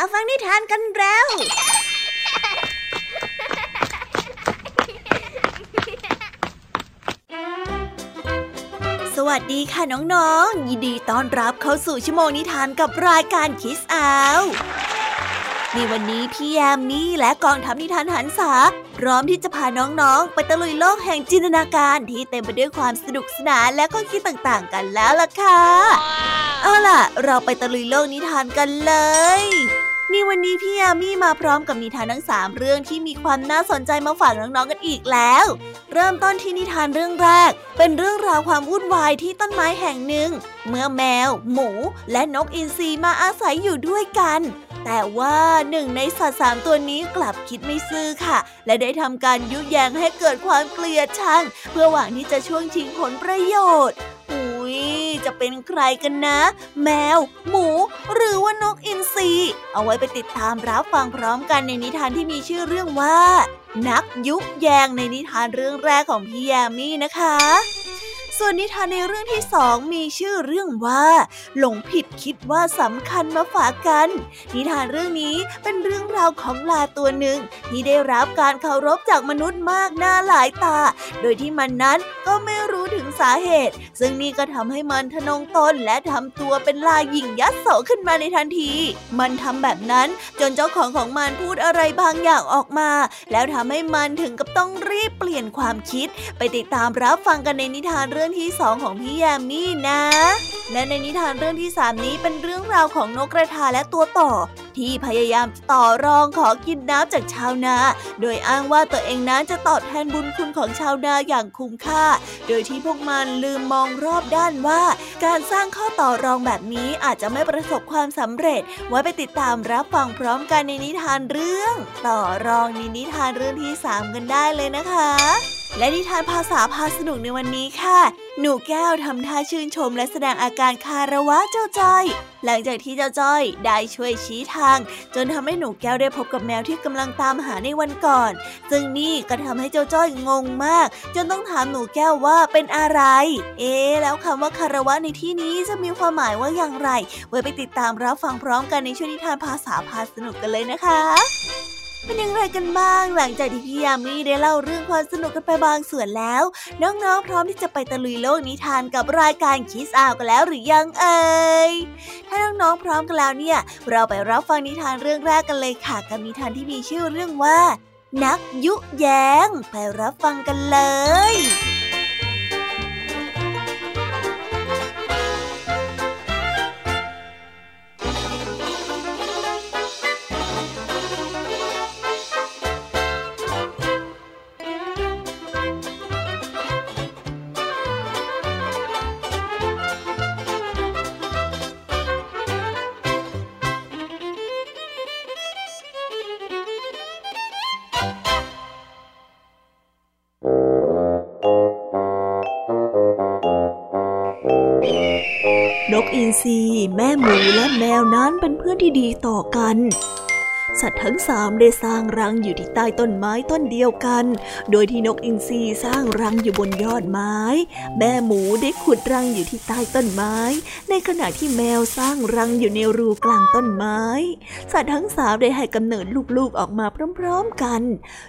มาฟังนิทานกันแล้ว สวัสดีค่ะน้องๆ ยินดีต้อนรับเข้าสู่ชั่วโมงนิทานกับรายการคิสอาวในวันนี้พี่แยมมี่และกองทัพนิทานหันษาพร้อมที่จะพาน้องๆ ไปตะลุยโลกแห่งจินตนาการที่เต็มไปด้วยความสนุกสนานและข้อคิดต่างๆ กันแล้วล่ะค่ะเอาล่ะ เราไปตะลุยโลกนิทานกันเลย นี่วันนี้พี่ยามีมาพร้อมกับนิทานทั้งสามเรื่องที่มีความน่าสนใจมาฝากน้องๆกันอีกแล้ว เริ่มต้นที่นิทานเรื่องแรก เป็นเรื่องราวความวุ่นวายที่ต้นไม้แห่งหนึ่ง เมื่อแมว หมู และนกอินทรีมาอาศัยอยู่ด้วยกัน แต่ว่าหนึ่งในสัตว์สามตัวนี้กลับคิดไม่ซื่อค่ะ และได้ทำการยุแยงให้เกิดความเกลียดชังเพื่อหวังที่จะช่วงชิงผลประโยชน์ จะเป็นใครกันนะ แมว หมู หรือว่านกอินทรีเอาไว้ไปติดตามรับฟังพร้อมกันในนิทานที่มีชื่อเรื่องว่า นักยุกแยงในนิทานเรื่องแรกของพี่แยมมี่นะคะ ส่วนนิทานในเรื่องที่สองมีชื่อเรื่องว่า หลงผิดคิดว่าสำคัญมาฝากกัน นิทานเรื่องนี้เป็นเรื่องราวของลาตัวหนึ่ง ที่ได้รับการเคารพจากมนุษย์มากหน้าหลายตา โดยที่มันนั้นก็ไม่รู้ถึงสาเหตุ ซึ่งนี่ก็ทำให้มันทะนงตนและทำตัวเป็นลาหยิ่งยัดโสขึ้นมาในทันที มันทำแบบนั้นจนเจ้าของของมันพูดอะไรบางอย่างออกมา แล้วทำให้มันถึงกับต้องรีบเปลี่ยนความคิด ไปติดตามรับฟังกันในนิทานเรื่องรื่องที่สองของพี่ยามีนะ และในนิทานเรื่องที่สามนี้เป็นเรื่องราวของนกกระทาและตัวต่อ ที่พยายามต่อรองขอกินน้ำจากชาวนา โดยอ้างว่าตัวเองนั้นจะตอบแทนบุญคุณของชาวนาอย่างคุ้มค่า โดยที่พวกมันลืมมองรอบด้านว่า การสร้างข้อต่อรองแบบนี้อาจจะไม่ประสบความสำเร็จ ไว้ไปติดตามรับฟังพร้อมกันในนิทานเรื่อง ต่อรองในนิทานเรื่องที่สามกันได้เลยนะคะ และนิทานภาษาพาสนุกในวันนี้ค่ะ หนูแก้วทำท่าชื่นชมและแสดงอาการคาระวะเจ้าจ้อย หลังจากที่เจ้าจ้อยได้ช่วยชี้ทาง จนทำให้หนูแก้วได้พบกับแมวที่กำลังตามหาในวันก่อน ซึ่งนี่ก็ทำให้เจ้าจ้อยงงมาก จนต้องถามหนูแก้วว่าเป็นอะไร เอ๊แล้วคำว่าคารวะในที่นี้จะมีความหมายว่าอย่างไร ไว้ไปติดตามรับฟังพร้อมกันในช่วงนิทานภาษาพาสนุกกันเลยนะคะ เป็นยังไงกันบ้างหลังจากที่พี่ยามีได้เล่าเรื่องความสนุกกันไปบางส่วนแล้ว น้องๆ พร้อมที่จะไปตะลุยโลกนิทานกับรายการคิสอาวกันแล้วหรือยังเอ่ยถ้าน้องๆพร้อมกันแล้วเนี่ย เราไปรับฟังนิทานเรื่องแรกกันเลยค่ะกับนิทานที่มีชื่อเรื่องว่า นักยุแยงไปรับฟังกันเลย ที่ดีต่อกัน สัตว์ทั้งสามได้สร้างรังอยู่ที่ใต้ต้นไม้ต้นเดียวกัน โดยที่นกอินทรีสร้างรังอยู่บนยอดไม้ แม่หมูได้ขุดรังอยู่ที่ใต้ต้นไม้ ในขณะที่แมวสร้างรังอยู่ในรูกลางต้นไม้ สัตว์ทั้งสามได้ให้กำเนิดลูกๆออกมาพร้อมๆกัน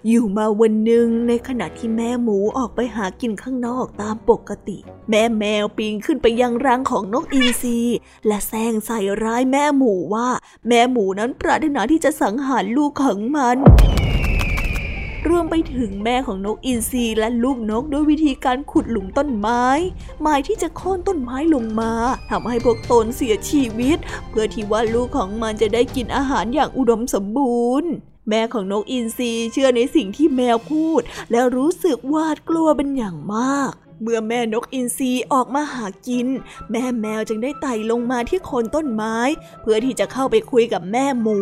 อยู่มาวันหนึ่งในขณะที่แม่หมูออกไปหากินข้างนอกตามปกติ แม่แมวปีนขึ้นไปยังรังของนกอินทรีและแซงใส่ร้ายแม่หมูว่า แม่หมูนั้นปรารถนาที่จะสังหารลูกของมัน รวมไปถึงแม่ของนกอินทรีและลูกนกด้วยวิธีการขุดหลุมต้นไม้หมายที่จะโค่นต้นไม้ลงมาทำให้พวกตนเสียชีวิต เพื่อที่ว่าลูกของมันจะได้กินอาหารอย่างอุดมสมบูรณ์แม่ของนกอินทรีเชื่อในสิ่งที่แมวพูด และรู้สึกวาดกลัวเป็นอย่างมาก เมื่อแม่นกอินทรีออกมาหากิน แม่แมวจึงได้ไต่ลงมาที่โคนต้นไม้ เพื่อที่จะเข้าไปคุยกับแม่หมู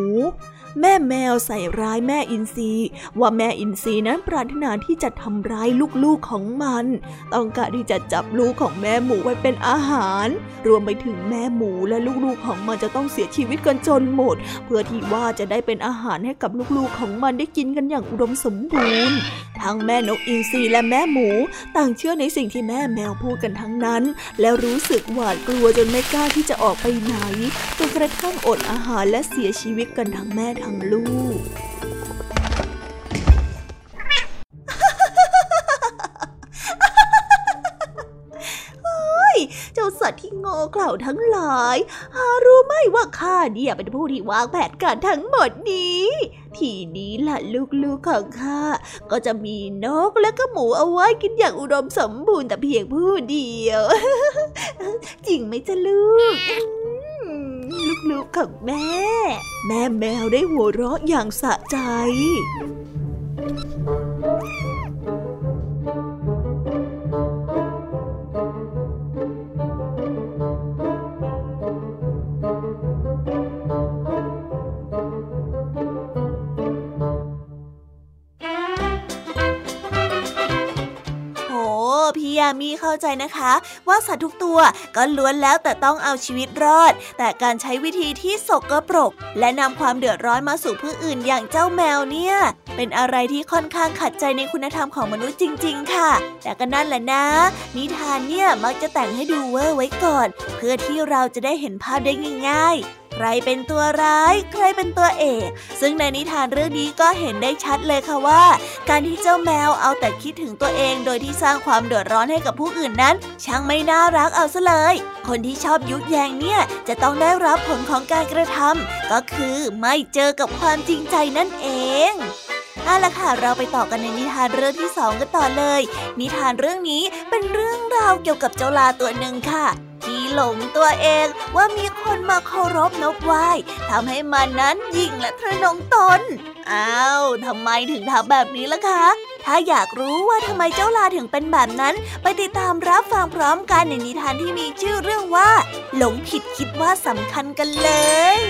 แม่แมวใส่ร้ายแม่อินทรีว่าแม่อินทรีนั้นปรารถนาที่จะทำร้ายลูกๆของมัน ต้องการที่จะจับลูกของแม่หมูไว้เป็นอาหาร รวมไปถึงแม่หมูและลูกๆของมันจะต้องเสียชีวิตกันจนหมด เพื่อที่ว่าจะได้เป็นอาหารให้กับลูกๆของมันได้กินกันอย่างอุดมสมบูรณ์ทั้งแม่นกอินทรีและแม่หมู ต่างเชื่อในสิ่งที่แม่แมวพูดกันทั้งนั้น แล้วรู้สึกหวาดกลัวจนไม่กล้าที่จะออกไปไหนจนกระทั่งอดอาหารและเสียชีวิตกันทั้งแม่ทั้งลูกเจ้าสัตว์ที่โง่เขลาทั้งหลาย หารู้ไหมว่าข้าเนี่ยเป็นผู้ที่วางแผนการทั้งหมดนี้ ทีนี้ล่ะลูกๆของข้า ก็จะมีนกและก็หมูเอาไว้กินอย่างอุดมสมบูรณ์แต่เพียงผู้เดียว จริงไหมจ๊ะลูก ลูกๆของแม่ แม่แมวได้หัวเราะอย่างสะใจ มีเข้าใจนะคะ ว่าสัตว์ทุกตัวก็ล้วนแล้วแต่ต้องเอาชีวิตรอด แต่การใช้วิธีที่สกปรก และนำความเดือดร้อนมาสู่ผู้อื่นอย่างเจ้าแมวเนี่ย เป็นอะไรที่ค่อนข้างขัดใจในคุณธรรมของมนุษย์จริง ๆ ค่ะ แต่ก็นั่นแหละนะ นิทานเนี่ยมักจะแต่งให้ดูเวอร์ไว้ก่อน เพื่อที่เราจะได้เห็นภาพได้ง่ายๆ ใครเป็นตัวร้าย ใครเป็นตัวเอก ซึ่งในนิทานเรื่องนี้ก็เห็นได้ชัดเลยค่ะว่า การที่เจ้าแมวเอาแต่คิดถึงตัวเองโดยที่สร้างความเดือดร้อนให้กับผู้อื่นนั้น ช่างไม่น่ารักเอาซะเลย คนที่ชอบยุแยงเนี่ยจะต้องได้รับผลของการกระทำก็คือไม่เจอกับความจริงใจนั่นเอง เอาละค่ะเราไปต่อกันในนิทานเรื่องที่สองกันต่อเลย นิทานเรื่องนี้เป็นเรื่องราวเกี่ยวกับเจ้าลาตัวหนึ่งค่ะ ที่หลงตัวเองว่ามีคนมาเคารพนกไหว้ทำให้มันนั้นยิ่งและทะนงตนอ้าวทำไมถึงทำแบบนี้ล่ะคะ ถ้าอยากรู้ว่าทำไมเจ้าลาถึงเป็นแบบนั้น ไปติดตามรับฟังพร้อมกันในนิทานที่มีชื่อเรื่องว่า หลงผิดคิดว่าสำคัญกันเลย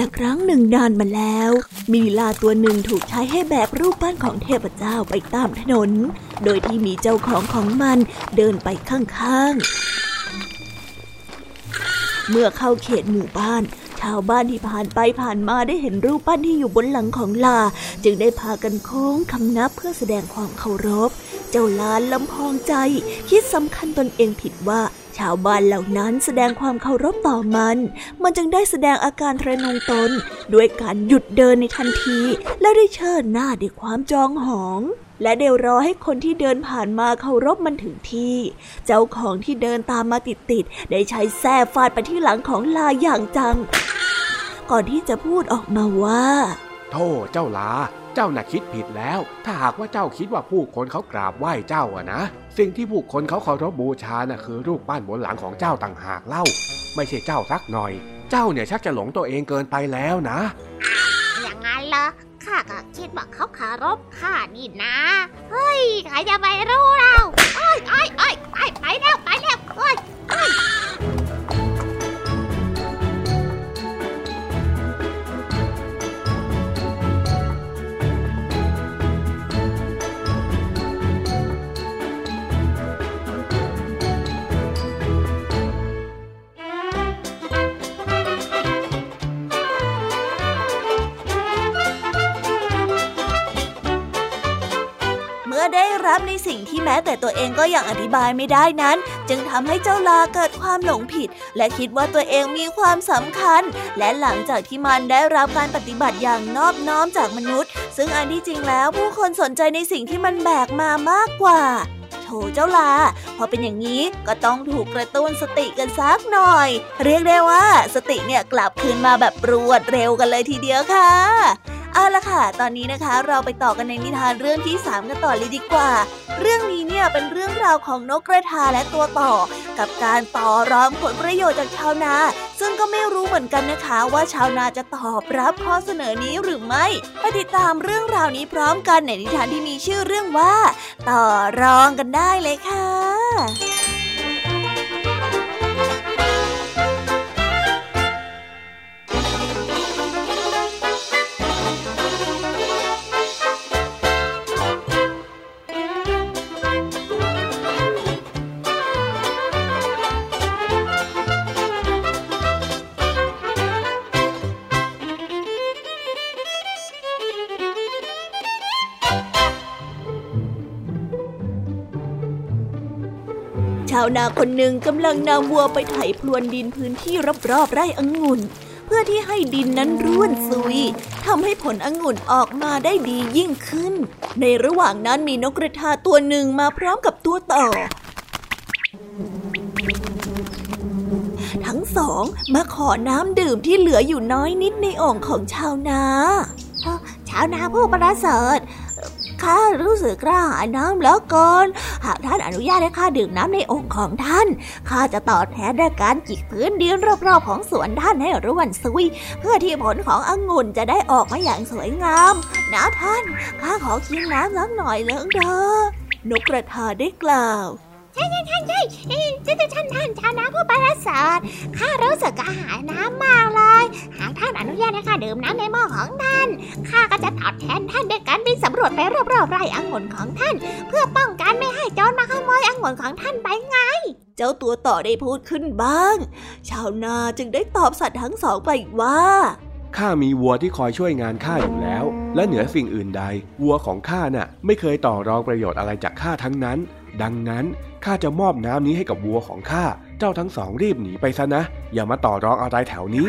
ละครั้งหนึ่งนานมาแล้ว มีลาตัวหนึ่งถูกใช้ให้แบกรูปปั้นของเทพเจ้าไปตามถนน โดยที่มีเจ้าของของมันเดินไปข้างๆ เมื่อเข้าเขตหมู่บ้าน ชาวบ้านที่ผ่านไปผ่านมาได้เห็นรูปปั้นที่อยู่บนหลังของลา จึงได้พากันโค้งคำนับเพื่อแสดงความเคารพ เจ้าลานลำพองใจ คิดสำคัญตนเองผิดว่าชาวบ้านเหล่านั้นแสดงความเคารพต่อมัน มันจึงได้แสดงอาการทะนงตน ด้วยการหยุดเดินในทันที และได้เชิดหน้าด้วยความจองหอง และเดี๋ยวรอให้คนที่เดินผ่านมาเคารพมันถึงที่ เจ้าของที่เดินตามมาติดๆได้ใช้แส้ฟาดไปที่หลังของลาอย่างจัง ก่อนที่จะพูดออกมาว่า โธ่เจ้าลา เจ้าน่ะคิดผิดแล้ว ถ้าหากว่าเจ้าคิดว่าผู้คนเขากราบไหว้เจ้าอะนะ สิ่งที่ผู้คนเขาเคารพบูชาน่ะคือรูปปั้นบนหลังของเจ้าต่างหากเล่า ไม่ใช่เจ้าสักหน่อย เจ้าเนี่ยชักจะหลงตัวเองเกินไปแล้วนะ อย่างนั้นเหรอข้าก็คิดว่าเขาคารพข้านี่นะ เฮ้ยใครจะไปรู้เราเอ้ยเอ้ยเอ้ยไปไปแล้วไปแล้วเอ้ยเอ้ย ที่แม้แต่ตัวเองก็ยังอธิบายไม่ได้นั้น จึงทำให้เจ้าลาเกิดความหลงผิด และคิดว่าตัวเองมีความสำคัญ และหลังจากที่มันได้รับการปฏิบัติอย่างนอบน้อมจากมนุษย์ ซึ่งอันที่จริงแล้วผู้คนสนใจในสิ่งที่มันแบกมามากกว่าโถเจ้าลา พอเป็นอย่างนี้ก็ต้องถูกกระตุ้นสติกันสักหน่อย เรียกได้ว่าสติเนี่ยกลับคืนมาแบบรวดเร็วกันเลยทีเดียวค่ะ เอาละค่ะ ตอนนี้นะคะเราไปต่อกันในนิทานเรื่องที่ 3 กันต่อเลยดีกว่า เรื่องนี้เนี่ยเป็นเรื่องราวของนกกระทาและตัวต่อ กับการต่อรองผลประโยชน์จากชาวนา ซึ่งก็ไม่รู้เหมือนกันนะคะว่าชาวนาจะตอบรับข้อเสนอนี้หรือไม่ไปติดตามเรื่องราวนี้พร้อมกันในนิทานที่มีชื่อเรื่องว่า ต่อรองกันได้เลยค่ะาวนาคนหนึ่งกำลังนำวัวไปไถพรวนดินพื้นที่รอบๆไร่องุ่น เพื่อที่ให้ดินนั้นร่วนซุยทำให้ผลองุ่นออกมาได้ดียิ่งขึ้น ในระหว่างนั้นมีนกกระทาตัวหนึ่งมาพร้อมกับตัวต่อ ทั้งสองมาขอน้ำดื่มที่เหลืออยู่น้อยนิดในอ่องของชาวนาชาวนาผู้ประเสริฐ ข้ารู้สึกกระหายน้ำแล้วก่อนหากท่านอนุญาตให้ข้าดื่มน้ำในองค์ของท่าน ข้าจะตอบแทนด้วยการจิกพื้นดินรอบๆของสวนท่านให้ร่วนซุย เพื่อที่ผลขององุ่นจะได้ออกมาอย่างสวยงาม นะท่าน ข้าขอกินน้ำสักหน่อยเลิงเด้อนกกระทาได้กล่าว ใช่ใช่ใช่ใช่ใช่ใช่ท่านท่านชานะผู้ประเสริฐข้ารู้สึกกระหายน้ำมากเลย หากท่านอนุญาตให้ข้าดื่มน้ำในหม้อของท่าน ข้าก็จะตอบแทนท่านด้วยการบินสำรวจไปรอบๆไร่องุ่นของท่าน เพื่อป้องกันไม่ให้โจรมาขโมยองุ่นของท่านไปไง เจ้าตัวต่อได้พูดขึ้นบ้าง ชาวนาจึงได้ตอบสัตว์ทั้งสองไปว่าข้ามีวัวที่คอยช่วยงานข้าอยู่แล้ว และเหนือสิ่งอื่นใด วัวของข้าน่ะ ไม่เคยต่อรองประโยชน์อะไรจากข้าทั้งนั้น ดังนั้นข้าจะมอบน้ำนี้ให้กับวัวของข้า เจ้าทั้งสองรีบหนีไปซะนะ อย่ามาต่อรองอะไรแถวนี้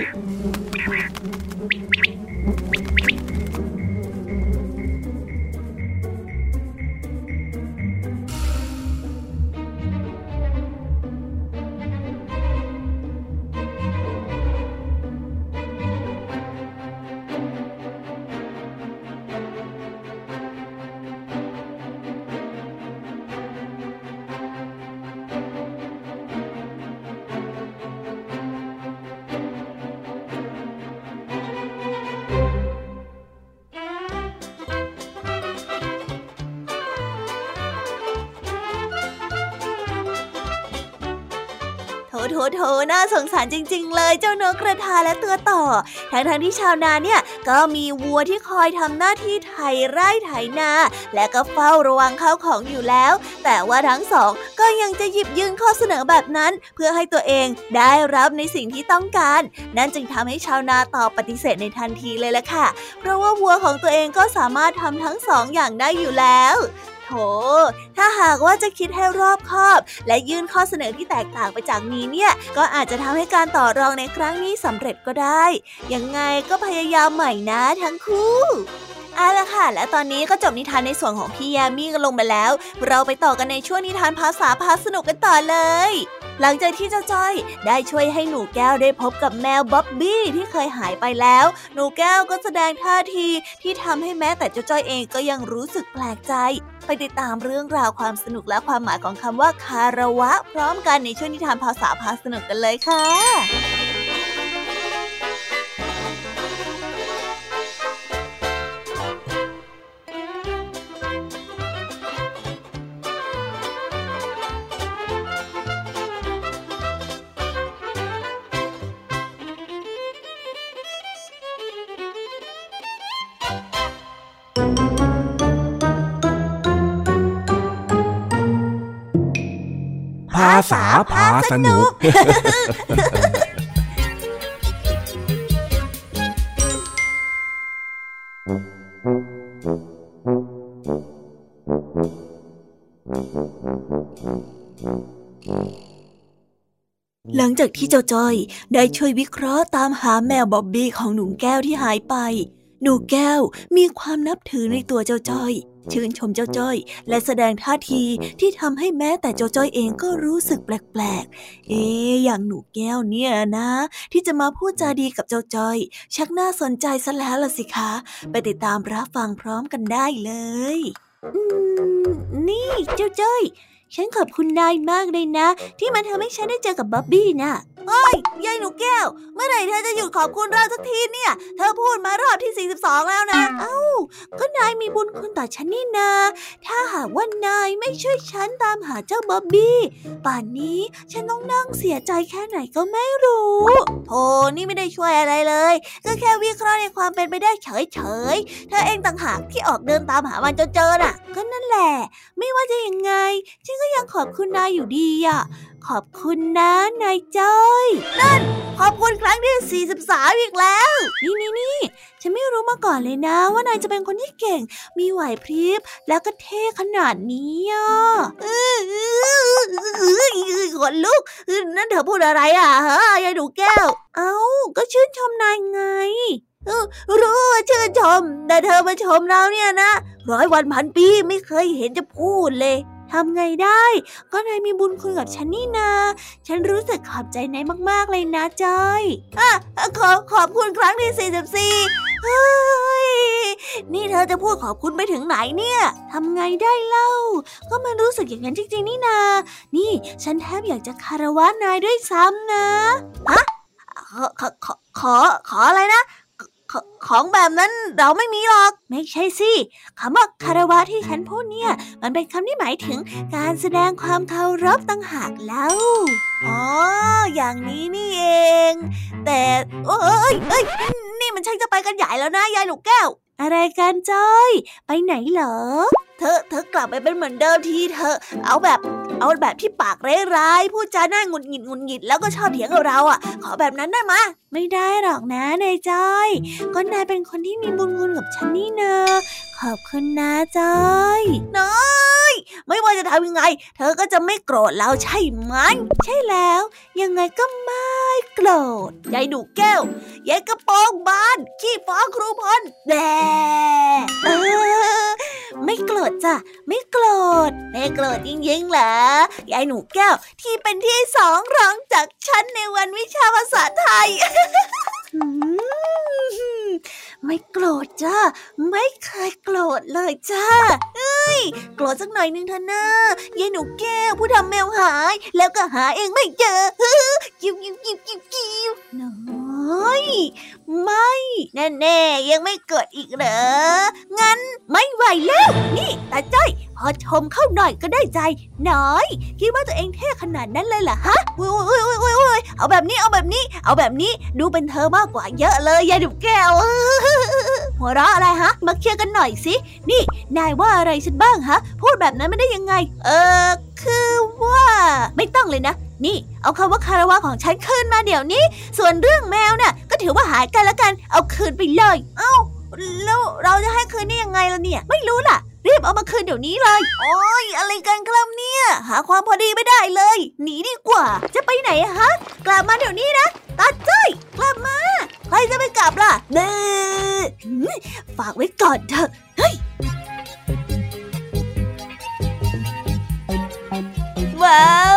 โถโถน่าสงสารจริง ๆ เลยเจ้านกกระทาและตัวต่อ ทั้งทที่ชาวนาเนี่ยก็มีวัวที่คอยทำหน้าที่ไถไร่ไถนา และก็เฝ้าระวังข้าวของอยู่แล้ว แต่ว่าทั้งสองก็ยังจะหยิบยื่นข้อเสนอแบบนั้น เพื่อให้ตัวเองได้รับในสิ่งที่ต้องการ นั่นจึงทำให้ชาวนาตอบปฏิเสธในทันทีเลยละค่ะ เพราะว่าวัวของตัวเองก็สามารถทำทั้งสองอย่างได้อยู่แล้ว โถ ถ้าหากว่าจะคิดให้รอบคอบ และยื่นข้อเสนอที่แตกต่างไปจากนี้เนี่ย ก็อาจจะทำให้การต่อรองในครั้งนี้สำเร็จก็ได้ ยังไงก็พยายามใหม่นะทั้งคู่เอาละค่ะ และตอนนี้ก็จบนิทานในส่วนของพี่ยามีกันลงไปแล้ว เราไปต่อกันในช่วงนิทานภาษาพาสนุกกันต่อเลย หลังจากที่เจ้าจ้อยได้ช่วยให้หนูแก้วได้พบกับแมวบ๊อบบี้ที่เคยหายไปแล้ว หนูแก้วก็แสดงท่าทีที่ทำให้แม้แต่เจ้าจ้อยเองก็ยังรู้สึกแปลกใจ ไปติดตามเรื่องราวความสนุกและความหมายของคำว่าคาระวะ พร้อมกันในช่วงนิทานภาษาพาสนุกกันเลยค่ะ ษาพาสนุก หลังจากที่เจ้าจ้อยได้ช่วยวิเคราะห์ตามหาแมวบ๊อบบี้ของหนุ่มแก้วที่หายไป หนูแก้วมีความนับถือในตัวเจ้าจ้อย ชื่นชมเจ้าจ้อย และแสดงท่าทีที่ทำให้แม้แต่เจ้าจ้อยเองก็รู้สึกแปลกๆ เอ๊อย่างหนูแก้วเนี่ยนะ ที่จะมาพูดจาดีกับเจ้าจ้อย ชักน่าสนใจซะแล้วล่ะสิคะ ไปติดตามรับฟังพร้อมกันได้เลย นี่เจ้าจ้อย ฉันขอบคุณนายมากเลยนะ ที่มันทำให้ฉันได้เจอกับบ๊อบบี้นะ่ะเอ้ยยายหนูแก้ว เมื่อไหร่เธอจะหยุดขอบคุณเราสักทีเนี่ย เธอพูดมารอบที่ 42 แล้วนะ เอ้า ก็นายมีบุญคุณต่อฉันนี่นา ถ้าหากว่านายไม่ช่วยฉันตามหาเจ้าบ๊อบบี้ ป่านนี้ฉันต้องนั่งเสียใจแค่ไหนก็ไม่รู้โธ่นี่ไม่ได้ช่วยอะไรเลย ก็แค่วิเคราะห์ในความเป็นไปได้เฉยๆ เธอเองต่างหากที่ออกเดินตามหามันจนเจอน่ะ ก็นั่นแหละ ไม่ว่าจะยังไงฉันก็ยังขอบคุณนายอยู่ดีอะ ขอบคุณนะนายจ้อยนั่น ขอบคุณครั้งที่ 43 อีกแล้ว นี่นี่นี่ฉันไม่รู้มาก่อนเลยนะ ว่านายจะเป็นคนที่เก่ง มีไหวพริบ แล้วก็เท่ขนาดนี้อะขนลุกนั่นเธอพูดอะไรอะฮะยายดูแก้ว เอ้า ก็ชื่นชมนายไงรู้ว่าชื่นชม แต่เธอมาชมเราเนี่ยนะ ร้อยวันพันปีไม่เคยเห็นจะพูดเลย ทำไงได้ ก็นายมีบุญคุณกับฉันนี่นา ฉันรู้สึกขอบใจนายมากๆเลยนะจอยอะขอขอบคุณครั้งที่สี่สิบสี่เฮ้ยนี่เธอจะพูดขอบคุณไปถึงไหนเนี่ยทำไงได้เล่า ก็มันรู้สึกอย่างนั้นจริง ๆ นี่นา นี่ฉันแทบอยากจะคารวะนายด้วยซ้ำนะฮะขอขอขอขออะไรนะ ของแบบนั้นเราไม่มีหรอก ไม่ใช่สิคำว่าคารวะที่ฉันพูดเนี่ย มันเป็นคำที่หมายถึงการแสดงความเคารพตั้งหากแล้วอ๋ออย่างนี้นี่เอง แต่เอ้ยเอ้ยนี่มันช่างจะไปกันใหญ่แล้วนะยายลูกแก้ว อะไรกันจ้อย ไปไหนเหรอ เธอ เธอกลับไปเป็นเหมือนเดิมทีเธอ เอาแบบ เอาแบบที่ปากร้ายๆพูดจาหน้าหงุดหงิดหงุดหงิดแล้วก็ชอบเถียงกับเราอะ ขอแบบนั้นได้ไหมไม่ได้หรอกนะนายจ้อยก็นายเป็นคนที่มีบุญคุณกับฉันนี่นะขอบคุณนะจ้อยน้อย ไม่ว่าจะทำยังไง เธอก็จะไม่โกรธเราใช่ไหมใช่แล้ว ยังไงก็ไม่โกรธยายดูแก้วยายกระโปรงบานขี้ฟ้าครูพลแดเออไม่โกรธจ้ะไม่โกรธไม่โกรธจริงๆเหรอยายหนูแก้วที่เป็นที่สองรองจากฉันในวันวิชาภาษาไทย ไม่โกรธจ้าไม่เคยโกรธเลยจ้าเอ้ยโกรธสักหน่อยนึงเถอะนะยายหนูแก้วผู้ทำแมวหาย แล้วก็หาเองไม่เจอกิ้วกิ้วกิ้วกิ้วกิ้วน้อย ไม่แน่แน่ยังไม่เกิดอีกเหรอ งั้นไม่ไหวแล้ว นี่ตาจ้อย พอชมเข้าหน่อยก็ได้ใจ น้อย คิดว่าตัวเองเท่ขนาดนั้นเลยเหรอฮะโอ้ยโอ้ยโอ้ยโอ้ยเอาแบบนี้เอาแบบนี้ เอาแบบนี้ดูเป็นเธอมากกว่าเยอะเลยยายดุกแก้วหัวเราะอะไรฮะ มาเคลียร์กันหน่อยสิ นี่ นายว่าอะไรฉันบ้างฮะ พูดแบบนั้นไม่ได้ยังไง เออคือว่า ไม่ต้องเลยนะ นี่ เอาคำว่าคารวะของฉันคืนมาเดี๋ยวนี้ ส่วนเรื่องแมวน่ะ ก็ถือว่าหายกันแล้วกัน เอาคืนไปเลย เอ้าแล้วเราจะให้คืนได้ยังไงล่ะเนี่ย ไม่รู้ล่ะ รีบเอามาคืนเดี๋ยวนี้เลย โอ้ยอะไรกันครับเนี่ย หาความพอดีไม่ได้เลย หนีดีกว่า จะไปไหนฮะ กลับมาเดี๋ยวนี้นะตาจ้อยกลับมา ใครจะไปกลับล่ะเด้ฝากไว้ก่อนเถอะ เฮ้ยว้าว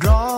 draw